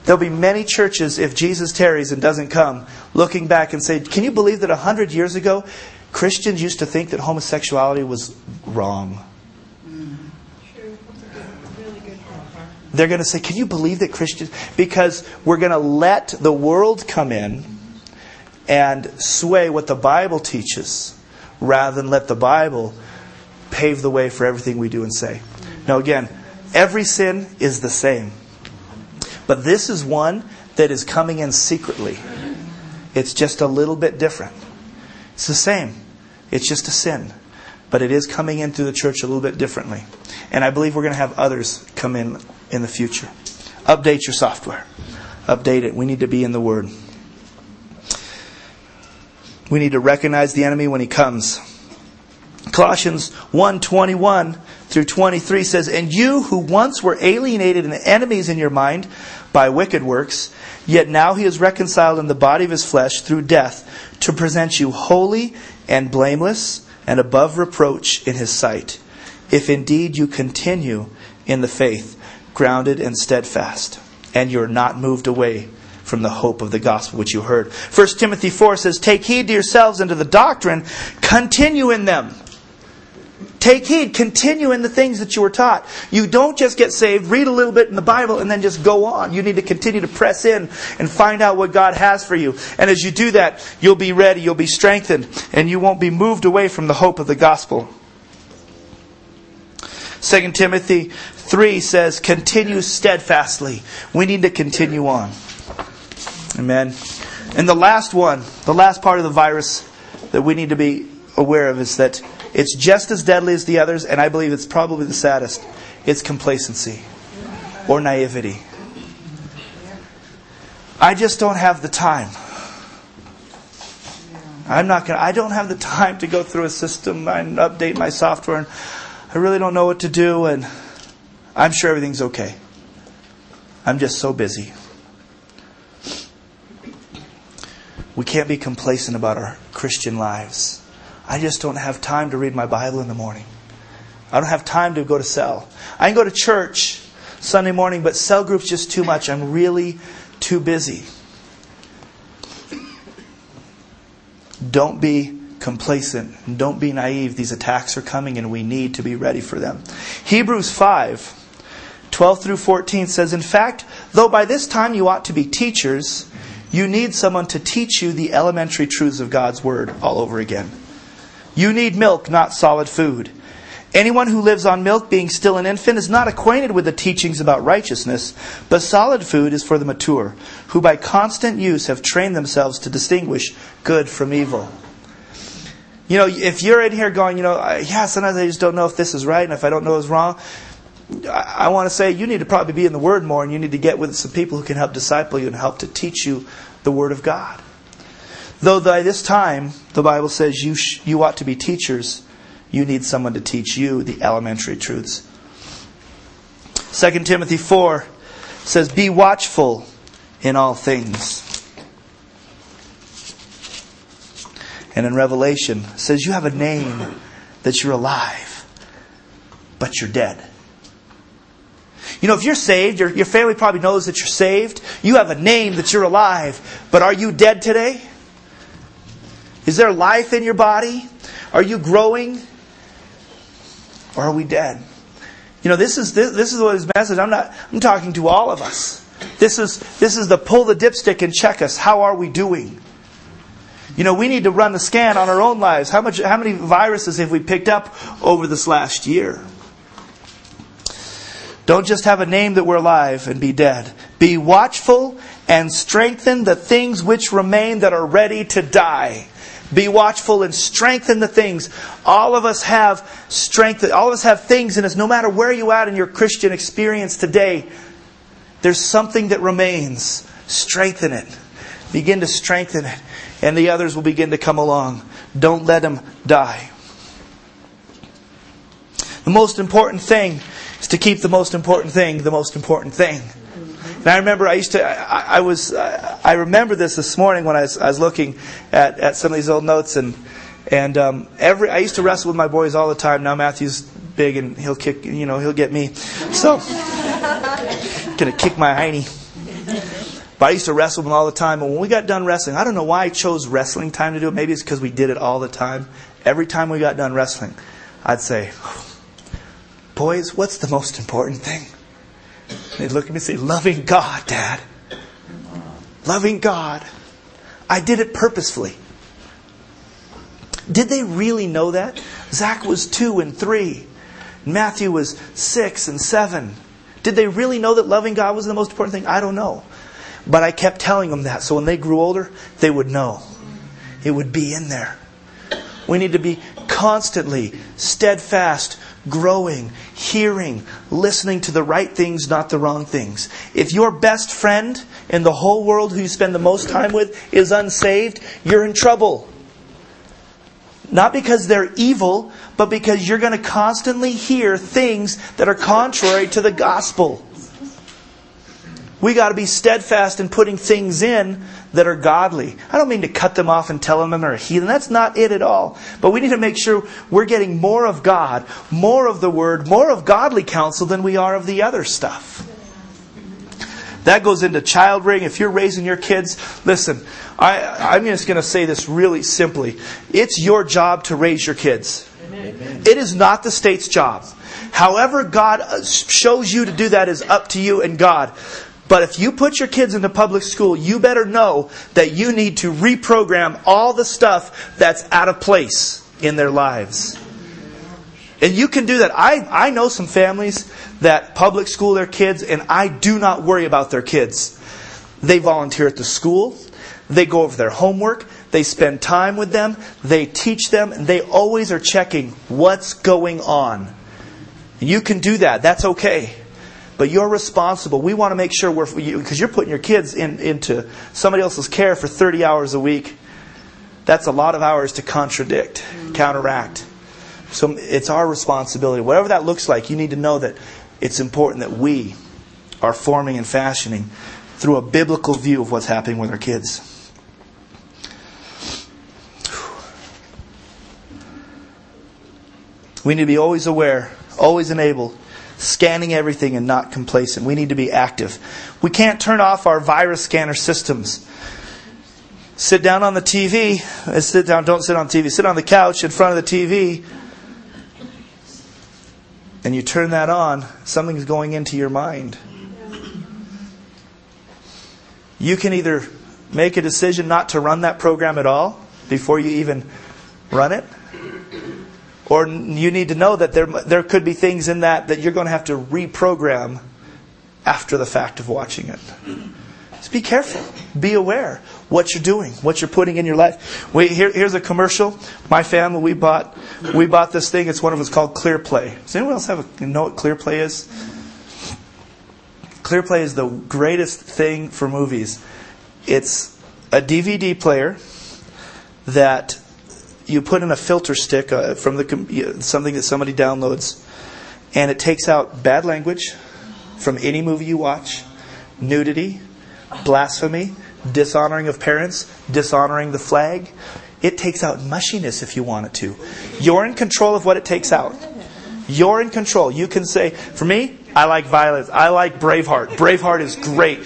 there'll be many churches, if Jesus tarries and doesn't come, looking back and say, can you believe that 100 years ago, Christians used to think that homosexuality was wrong? They're going to say, Can you believe that Christians? Because we're going to let the world come in and sway what the Bible teaches rather than let the Bible pave the way for everything we do and say. Now, again, every sin is the same. But this is one that is coming in secretly. It's just a little bit different. It's the same. It's just a sin. But it is coming in through the church a little bit differently. And I believe we're going to have others come in in the future. Update your software. Update it. We need to be in the Word. We need to recognize the enemy when he comes. Colossians 1:21 through 23 says, "And you who once were alienated and enemies in your mind by wicked works, yet now he is reconciled in the body of his flesh through death to present you holy and blameless and above reproach in his sight, if indeed you continue in the faith, grounded and steadfast, and you're not moved away from the hope of the gospel which you heard. 1 Timothy 4 says, Take heed to yourselves and to the doctrine, continue in them. Take heed, continue in the things that you were taught. You don't just get saved, read a little bit in the Bible, and then just go on. You need to continue to press in and find out what God has for you. And as you do that, you'll be ready, you'll be strengthened, and you won't be moved away from the hope of the gospel. 2 Timothy 3 says, continue steadfastly. We need to continue on. Amen. And the last one, the last part of the virus that we need to be aware of is that It's just as deadly as the others, and I believe it's probably the saddest. It's complacency or naivety. I just don't have the time. I'm not to, I don't have the time to go through a system and update my software and I really don't know what to do and I'm sure everything's okay. I'm just so busy. We can't be complacent about our Christian lives. I just don't have time to read my Bible in the morning. I don't have time to go to cell. I can go to church Sunday morning, but cell group's just too much. I'm really too busy. Don't be complacent don't be naive. These attacks are coming and we need to be ready for them. Hebrews 5 12 through 14 says, In fact, though by this time you ought to be teachers, you need someone to teach you the elementary truths of God's Word all over again. You need milk, not solid food. Anyone who lives on milk, being still an infant, is not acquainted with the teachings about righteousness, but solid food is for the mature, who by constant use have trained themselves to distinguish good from evil. You know, if you're in here going, you know, yeah, sometimes I just don't know if this is right and if I don't know it's wrong, I want to say you need to probably be in the Word more and you need to get with some people who can help disciple you and help to teach you the Word of God. Though by this time, the Bible says you, sh- you ought to be teachers you need someone to teach you the elementary truths. 2 Timothy 4 says, Be watchful in all things. And in Revelation says you have a name that you're alive, but you're dead. You know, if you're saved, your, your family probably knows that you're saved. You have a name that you're alive, but are you dead today? Is there life in your body? Are you growing? or are we dead? You know, this is this, this is what his message. I'm not. I'm talking to all of us. This is this is the pull the dipstick and check us. How are we doing? You know, we need to run the scan on our own lives. How much? How many viruses have we picked up over this last year? Don't just have a name that we're alive and be dead. Be watchful and strengthen the things which remain that are ready to die. Be watchful and strengthen the things. All of us have strength. All of us have things in us. No matter where you at in your Christian experience today, there's something that remains. Strengthen it. Begin to strengthen it. And the others will begin to come along. Don't let them die. The most important thing is to keep the most important thing the most important thing. And I remember I used to, I, I was, I remember this this morning when I was, I was looking at, at some of these old notes and, and um, every, I used to wrestle with my boys all the time. Now Matthew's big and he'll kick, you know, he'll get me. So, [laughs] gonna kick my hiney. But I used to wrestle with them all the time. And when we got done wrestling, I don't know why I chose wrestling time to do it. Maybe it's because we did it all the time. Every time we got done wrestling, I'd say, Boys, what's the most important thing? They'd look at me and say, Loving God, Dad. Loving God. I did it purposefully. Did they really know that? Zach was two and three. Matthew was six and seven. Did they really know that loving God was the most important thing? I don't know. But I kept telling them that. So when they grew older, they would know. It would be in there. We need to be constantly steadfast, growing, hearing, listening to the right things, not the wrong things. If your best friend in the whole world who you spend the most time with is unsaved, you're in trouble. Not because they're evil, but because you're going to constantly hear things that are contrary to the gospel. We got to be steadfast in putting things in that are godly. I don't mean to cut them off and tell them they're a heathen. That's not it at all. But we need to make sure we're getting more of God, more of the Word, more of godly counsel than we are of the other stuff. That goes into child rearing. If you're raising your kids, listen, I, am just going to say this really simply. It's your job to raise your kids. Amen. It is not the state's job. However, God uh, shows you to do that is up to you and God. But if you put your kids into public school, you better know that you need to reprogram all the stuff that's out of place in their lives. And you can do that. I, I know some families that public school their kids, and I do not worry about their kids. They volunteer at the school, they go over their homework, they spend time with them, they teach them, and they always are checking what's going on. You can do that. That's okay. But you're responsible. We want to make sure we're, because you're putting your kids in, into somebody else's care for 30 hours a week. That's a lot of hours to contradict, mm-hmm. counteract. So it's our responsibility. Whatever that looks like, you need to know that it's important that we are forming and fashioning through a biblical view of what's happening with our kids. We need to be always aware, always enabled, scanning everything and not complacent. We need to be active. We can't turn off our virus scanner systems. Sit down on the TV. Sit down, don't sit on TV. Sit on the couch in front of the TV. And you turn that on, something's going into your mind. You can either make a decision not to run that program at all before you even run it, or you need to know that there, there could be things in that that you're going to have to reprogram after the fact of watching it. Just be careful. Be aware what you're doing, what you're putting in your life. We, here, here's a commercial. My family, we bought, we bought this thing. It's one of them called ClearPlay. Does anyone else have a, know what ClearPlay is? ClearPlay is the greatest thing for movies. It's a DVD player that you put in a filter stick uh, from the something that somebody downloads, and it takes out bad language from any movie you watch, nudity, blasphemy, dishonoring of parents, dishonoring the flag. It takes out mushiness if you want it to. You're in control of what it takes out. You're in control. You can say, for me, I like violence. I like Braveheart. Braveheart is great.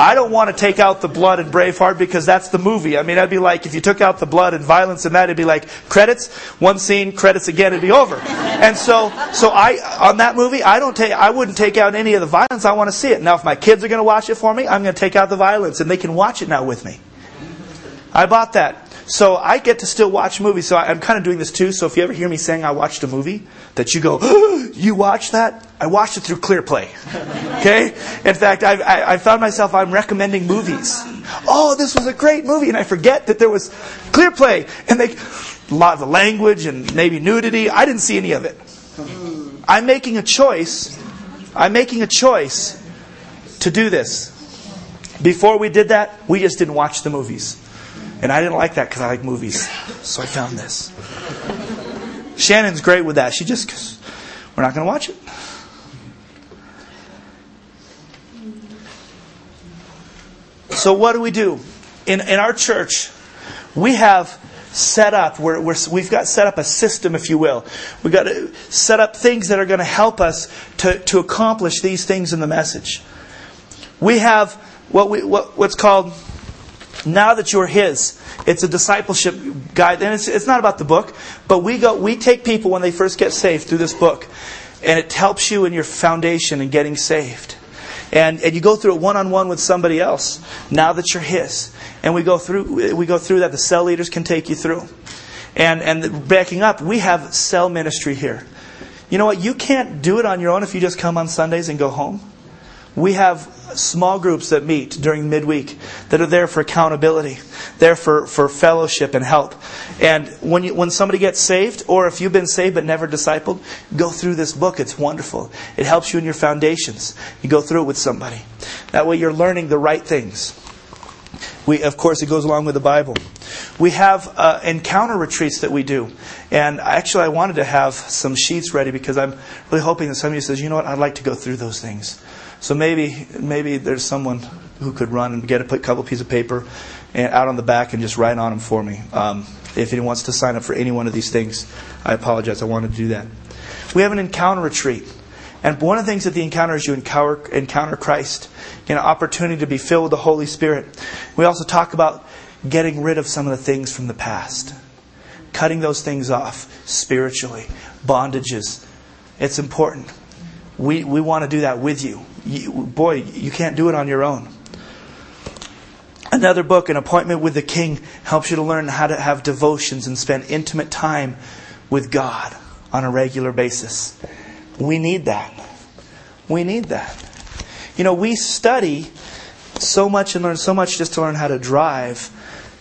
I don't want to take out the blood in Braveheart because that's the movie. I mean, I'd be like if you took out the blood and violence in that, it'd be like credits, one scene, credits again, it'd be over. And so, so I, on that movie, I don't take, I wouldn't take out any of the violence. I want to see it. Now, if my kids are going to watch it for me, I'm going to take out the violence and they can watch it now with me. I bought that. So I get to still watch movies. So I'm kind of doing this too. So if you ever hear me saying I watched a movie, that you go, oh, [gasps] you watched that? I watched it through ClearPlay. [laughs] Okay? In fact, I've, I, I found myself, I'm recommending movies. Oh, this was a great movie. And I forget that there was ClearPlay. And they, a lot of the language and maybe nudity. I didn't see any of it. I'm making a choice. I'm making a choice to do this. Before we did that, we just didn't watch the movies. And I didn't like that because I like movies. So I found this. Shannon's great with that. She just, we're not going to watch it. So what do we do? In, in our church, we have set up, we're, we're, we've got set up a system, if you will. We've got to set up things that are going to help us to, to accomplish these things in the message. We have what we, what, what's called now that you're His. It's a discipleship guide, and it's, it's not about the book, but we go, we take people when they first get saved through this book, and it helps you in your foundation in getting saved. And, and you go through it one on one with somebody else. Now that you're His, and we go through we go through that. The cell leaders can take you through. And and backing up, we have cell ministry here. You know what? You can't do it on your own if you just come on Sundays and go home. We have small groups that meet during midweek that are there for accountability, there for, for fellowship and help. And when, you, when somebody gets saved, or if you've been saved but never discipled, go through this book. It's wonderful. It helps you in your foundations. You go through it with somebody. That way you're learning the right things. We, of course, it goes along with the Bible. We have uh, encounter retreats that we do. And actually, I wanted to have some sheets ready because I'm really hoping that somebody says, you know what, I'd like to go through those things. So maybe maybe there's someone who could run and get a couple pieces of paper and out on the back and just write on them for me. Um, if anyone wants to sign up for any one of these things, I apologize. I wanted to do that. We have an encounter retreat. And one of the things that the encounter is you encounter, encounter Christ, an opportunity to be filled with the Holy Spirit. We also talk about getting rid of some of the things from the past, cutting those things off spiritually, bondages. It's important. We, we want to do that with you. you. Boy, you can't do it on your own. Another book, An Appointment with the King, helps you to learn how to have devotions and spend intimate time with God on a regular basis. We need that. We need that. You know, we study so much and learn so much just to learn how to drive,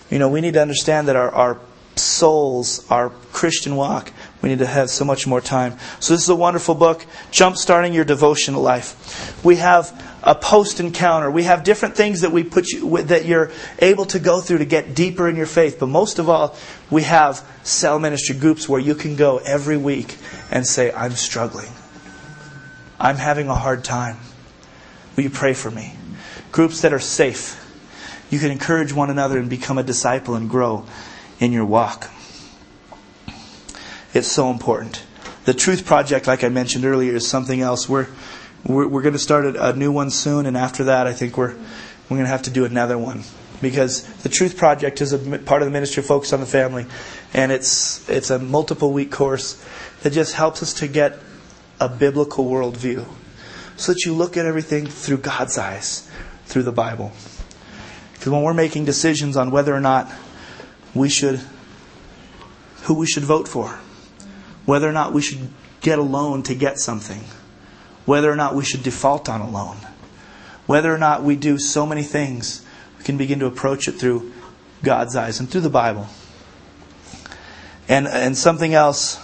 You know, we need to understand that our, our souls, our Christian walk, we need to have so much more time. So this is a wonderful book, Jump Starting Your Devotional Life. We have a post encounter. We have different things that we put you, that you're able to go through to get deeper in your faith. But most of all, we have cell ministry groups where you can go every week and say, I'm struggling. I'm having a hard time. Will you pray for me? Groups that are safe. You can encourage one another and become a disciple and grow in your walk. It's so important. The Truth Project, like I mentioned earlier, is something else. We're, we're, we're going to start a, a new one soon, and after that, I think we're, we're going to have to do another one. Because the Truth Project is a part of the Ministry focused on the Family, and it's, it's a multiple week course that just helps us to get a biblical worldview so that you look at everything through God's eyes, through the Bible. Because when we're making decisions on whether or not we should, who we should vote for, whether or not we should get a loan to get something, whether or not we should default on a loan, whether or not we do so many things, we can begin to approach it through God's eyes and through the Bible. And, and something else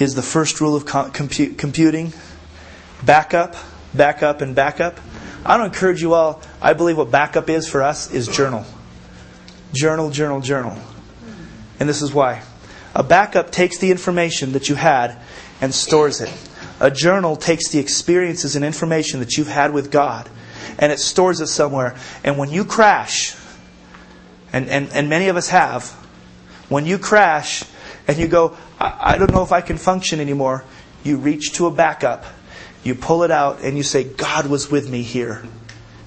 is the first rule of computing backup, backup, and backup. I don't encourage you all. I believe what backup is for us is journal. Journal, journal, journal. And this is why. A backup takes the information that you had and stores it. A journal takes the experiences and information that you've had with God and it stores it somewhere. And when you crash, and, and, and many of us have, when you crash and you go, I, I don't know if I can function anymore, you reach to a backup, you pull it out, and you say, God was with me here.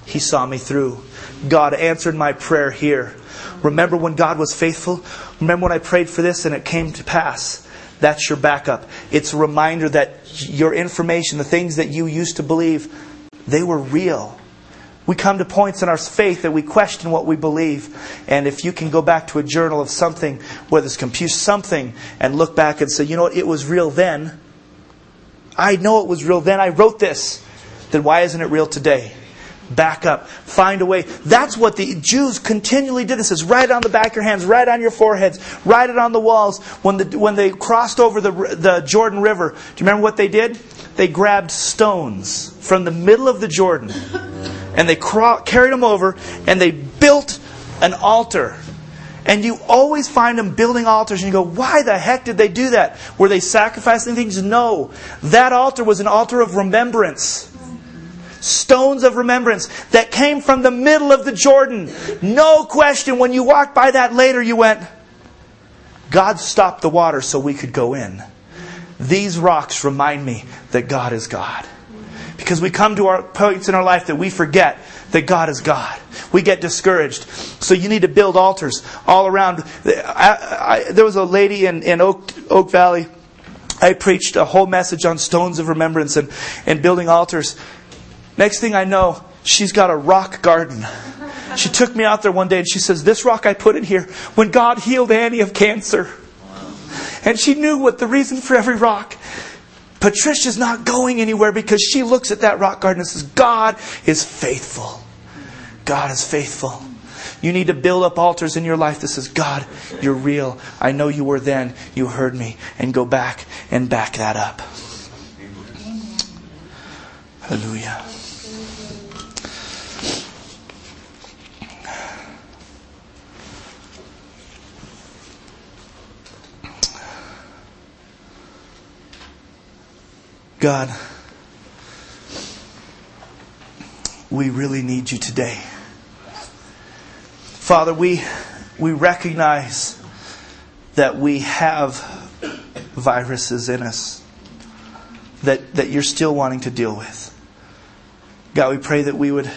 He saw me through. God answered my prayer here. Remember when God was faithful? Remember when I prayed for this and it came to pass? That's your backup. It's a reminder that your information, the things that you used to believe, they were real. We come to points in our faith that we question what we believe. And if you can go back to a journal of something, whether it's compute something, and look back and say, you know what, it was real then. I know it was real then. I wrote this. Then why isn't it real today? Back up. Find a way. That's what the Jews continually did. This is right on the back of your hands, right on your foreheads, write it on the walls. When, the, when they crossed over the, the Jordan River, do you remember what they did? They grabbed stones from the middle of the Jordan and they carried them over and they built an altar. And you always find them building altars, and you go, why the heck did they do that? Were they sacrificing things? No. That altar was an altar of remembrance stones of remembrance that came from the middle of the Jordan. No question, when you walked by that later, you went, God stopped the water so we could go in. These rocks remind me that God is God. Because we come to our points in our life that we forget that God is God. We get discouraged. So you need to build altars all around. I, I, there was a lady in, in Oak, Oak Valley. I preached a whole message on stones of remembrance and, and building altars. Next thing I know, she's got a rock garden. She took me out there one day and she says, This rock I put in here when God healed Annie of cancer. And she knew what the reason for every rock. Patricia's not going anywhere because she looks at that rock garden and says, God is faithful. God is faithful. You need to build up altars in your life that says, God, you're real. I know you were then. You heard me. And go back and back that up. Hallelujah. God, we really need you today. Father, we, we recognize that we have viruses in us that, that you're still wanting to deal with. God, we pray that we would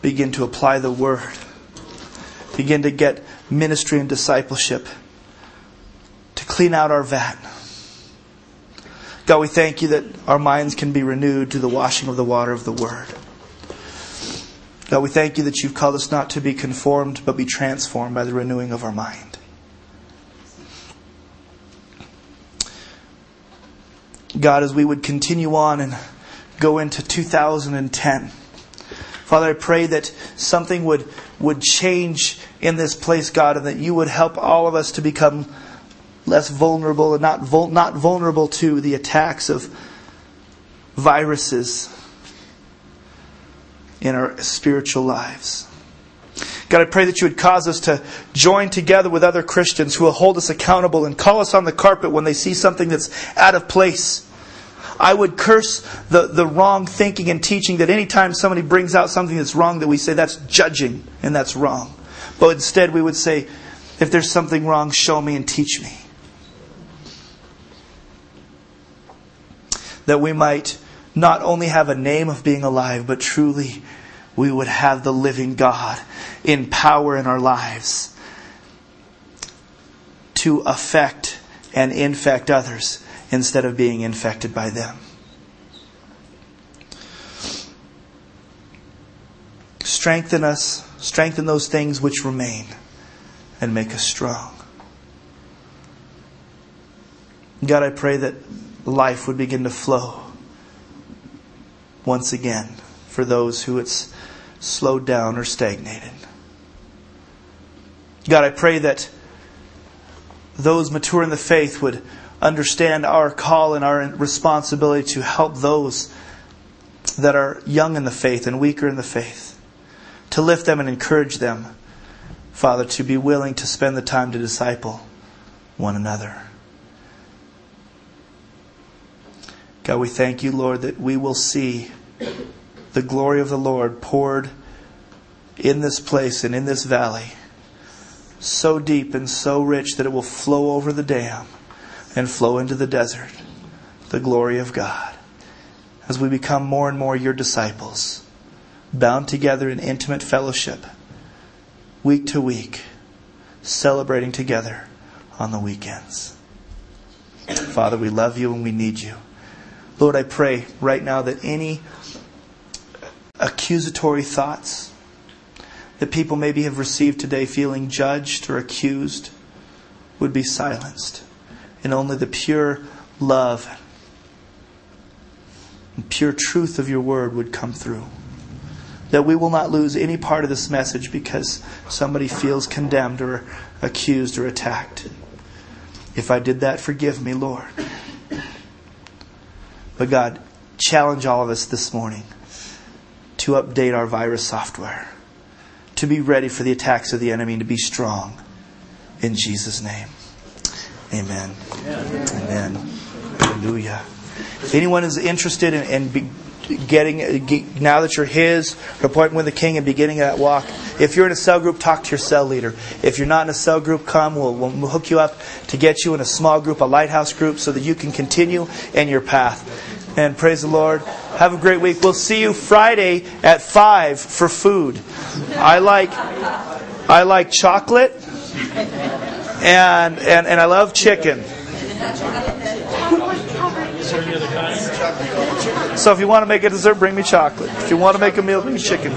begin to apply the word, begin to get ministry and discipleship to clean out our vat God, we thank you that our minds can be renewed to the washing of the water of the Word. God, we thank you that you've called us not to be conformed, but be transformed by the renewing of our mind. God, as we would continue on and go into 2010, Father, I pray that something would, would change in this place, God, and that you would help all of us to become less vulnerable and not, vul- not vulnerable to the attacks of viruses in our spiritual lives. God, I pray that you would cause us to join together with other Christians who will hold us accountable and call us on the carpet when they see something that's out of place. I would curse the, the wrong thinking and teaching that anytime somebody brings out something that's wrong, that we say that's judging and that's wrong. But instead, we would say, if there's something wrong, show me and teach me. That we might not only have a name of being alive, but truly we would have the living God in power in our lives to affect and infect others instead of being infected by them. Strengthen us, strengthen those things which remain, and make us strong. God, I pray that life would begin to flow once again for those who it's slowed down or stagnated. God, I pray that those mature in the faith would understand our call and our responsibility to help those that are young in the faith and weaker in the faith, to lift them and encourage them, Father, to be willing to spend the time to disciple one another. God, we thank you, Lord, that we will see the glory of the Lord poured in this place and in this valley so deep and so rich that it will flow over the dam and flow into the desert. The glory of God. As we become more and more your disciples, bound together in intimate fellowship, week to week, celebrating together on the weekends. Father, we love you and we need you. Lord, I pray right now that any accusatory thoughts that people maybe have received today feeling judged or accused would be silenced. And only the pure love and pure truth of your word would come through. That we will not lose any part of this message because somebody feels condemned or accused or attacked. If I did that, forgive me, Lord. But God, challenge all of us this morning to update our virus software, to be ready for the attacks of the enemy, and to be strong. In Jesus' name. Amen. Amen. Amen. Hallelujah. If anyone is interested in, in be, getting uh, now that you're his appointment with the king and beginning that walk if you're in a cell group talk to your cell leader. If you're not in a cell group come we'll, we'll hook you up to get you in a small group a lighthouse group so that you can continue in your path. And praise the lord. Have a great week. We'll see you friday at 5 for food. I like i like chocolate and and, and i love chicken so if you want to make a dessert, bring me chocolate. If you want to make a meal, bring me chicken.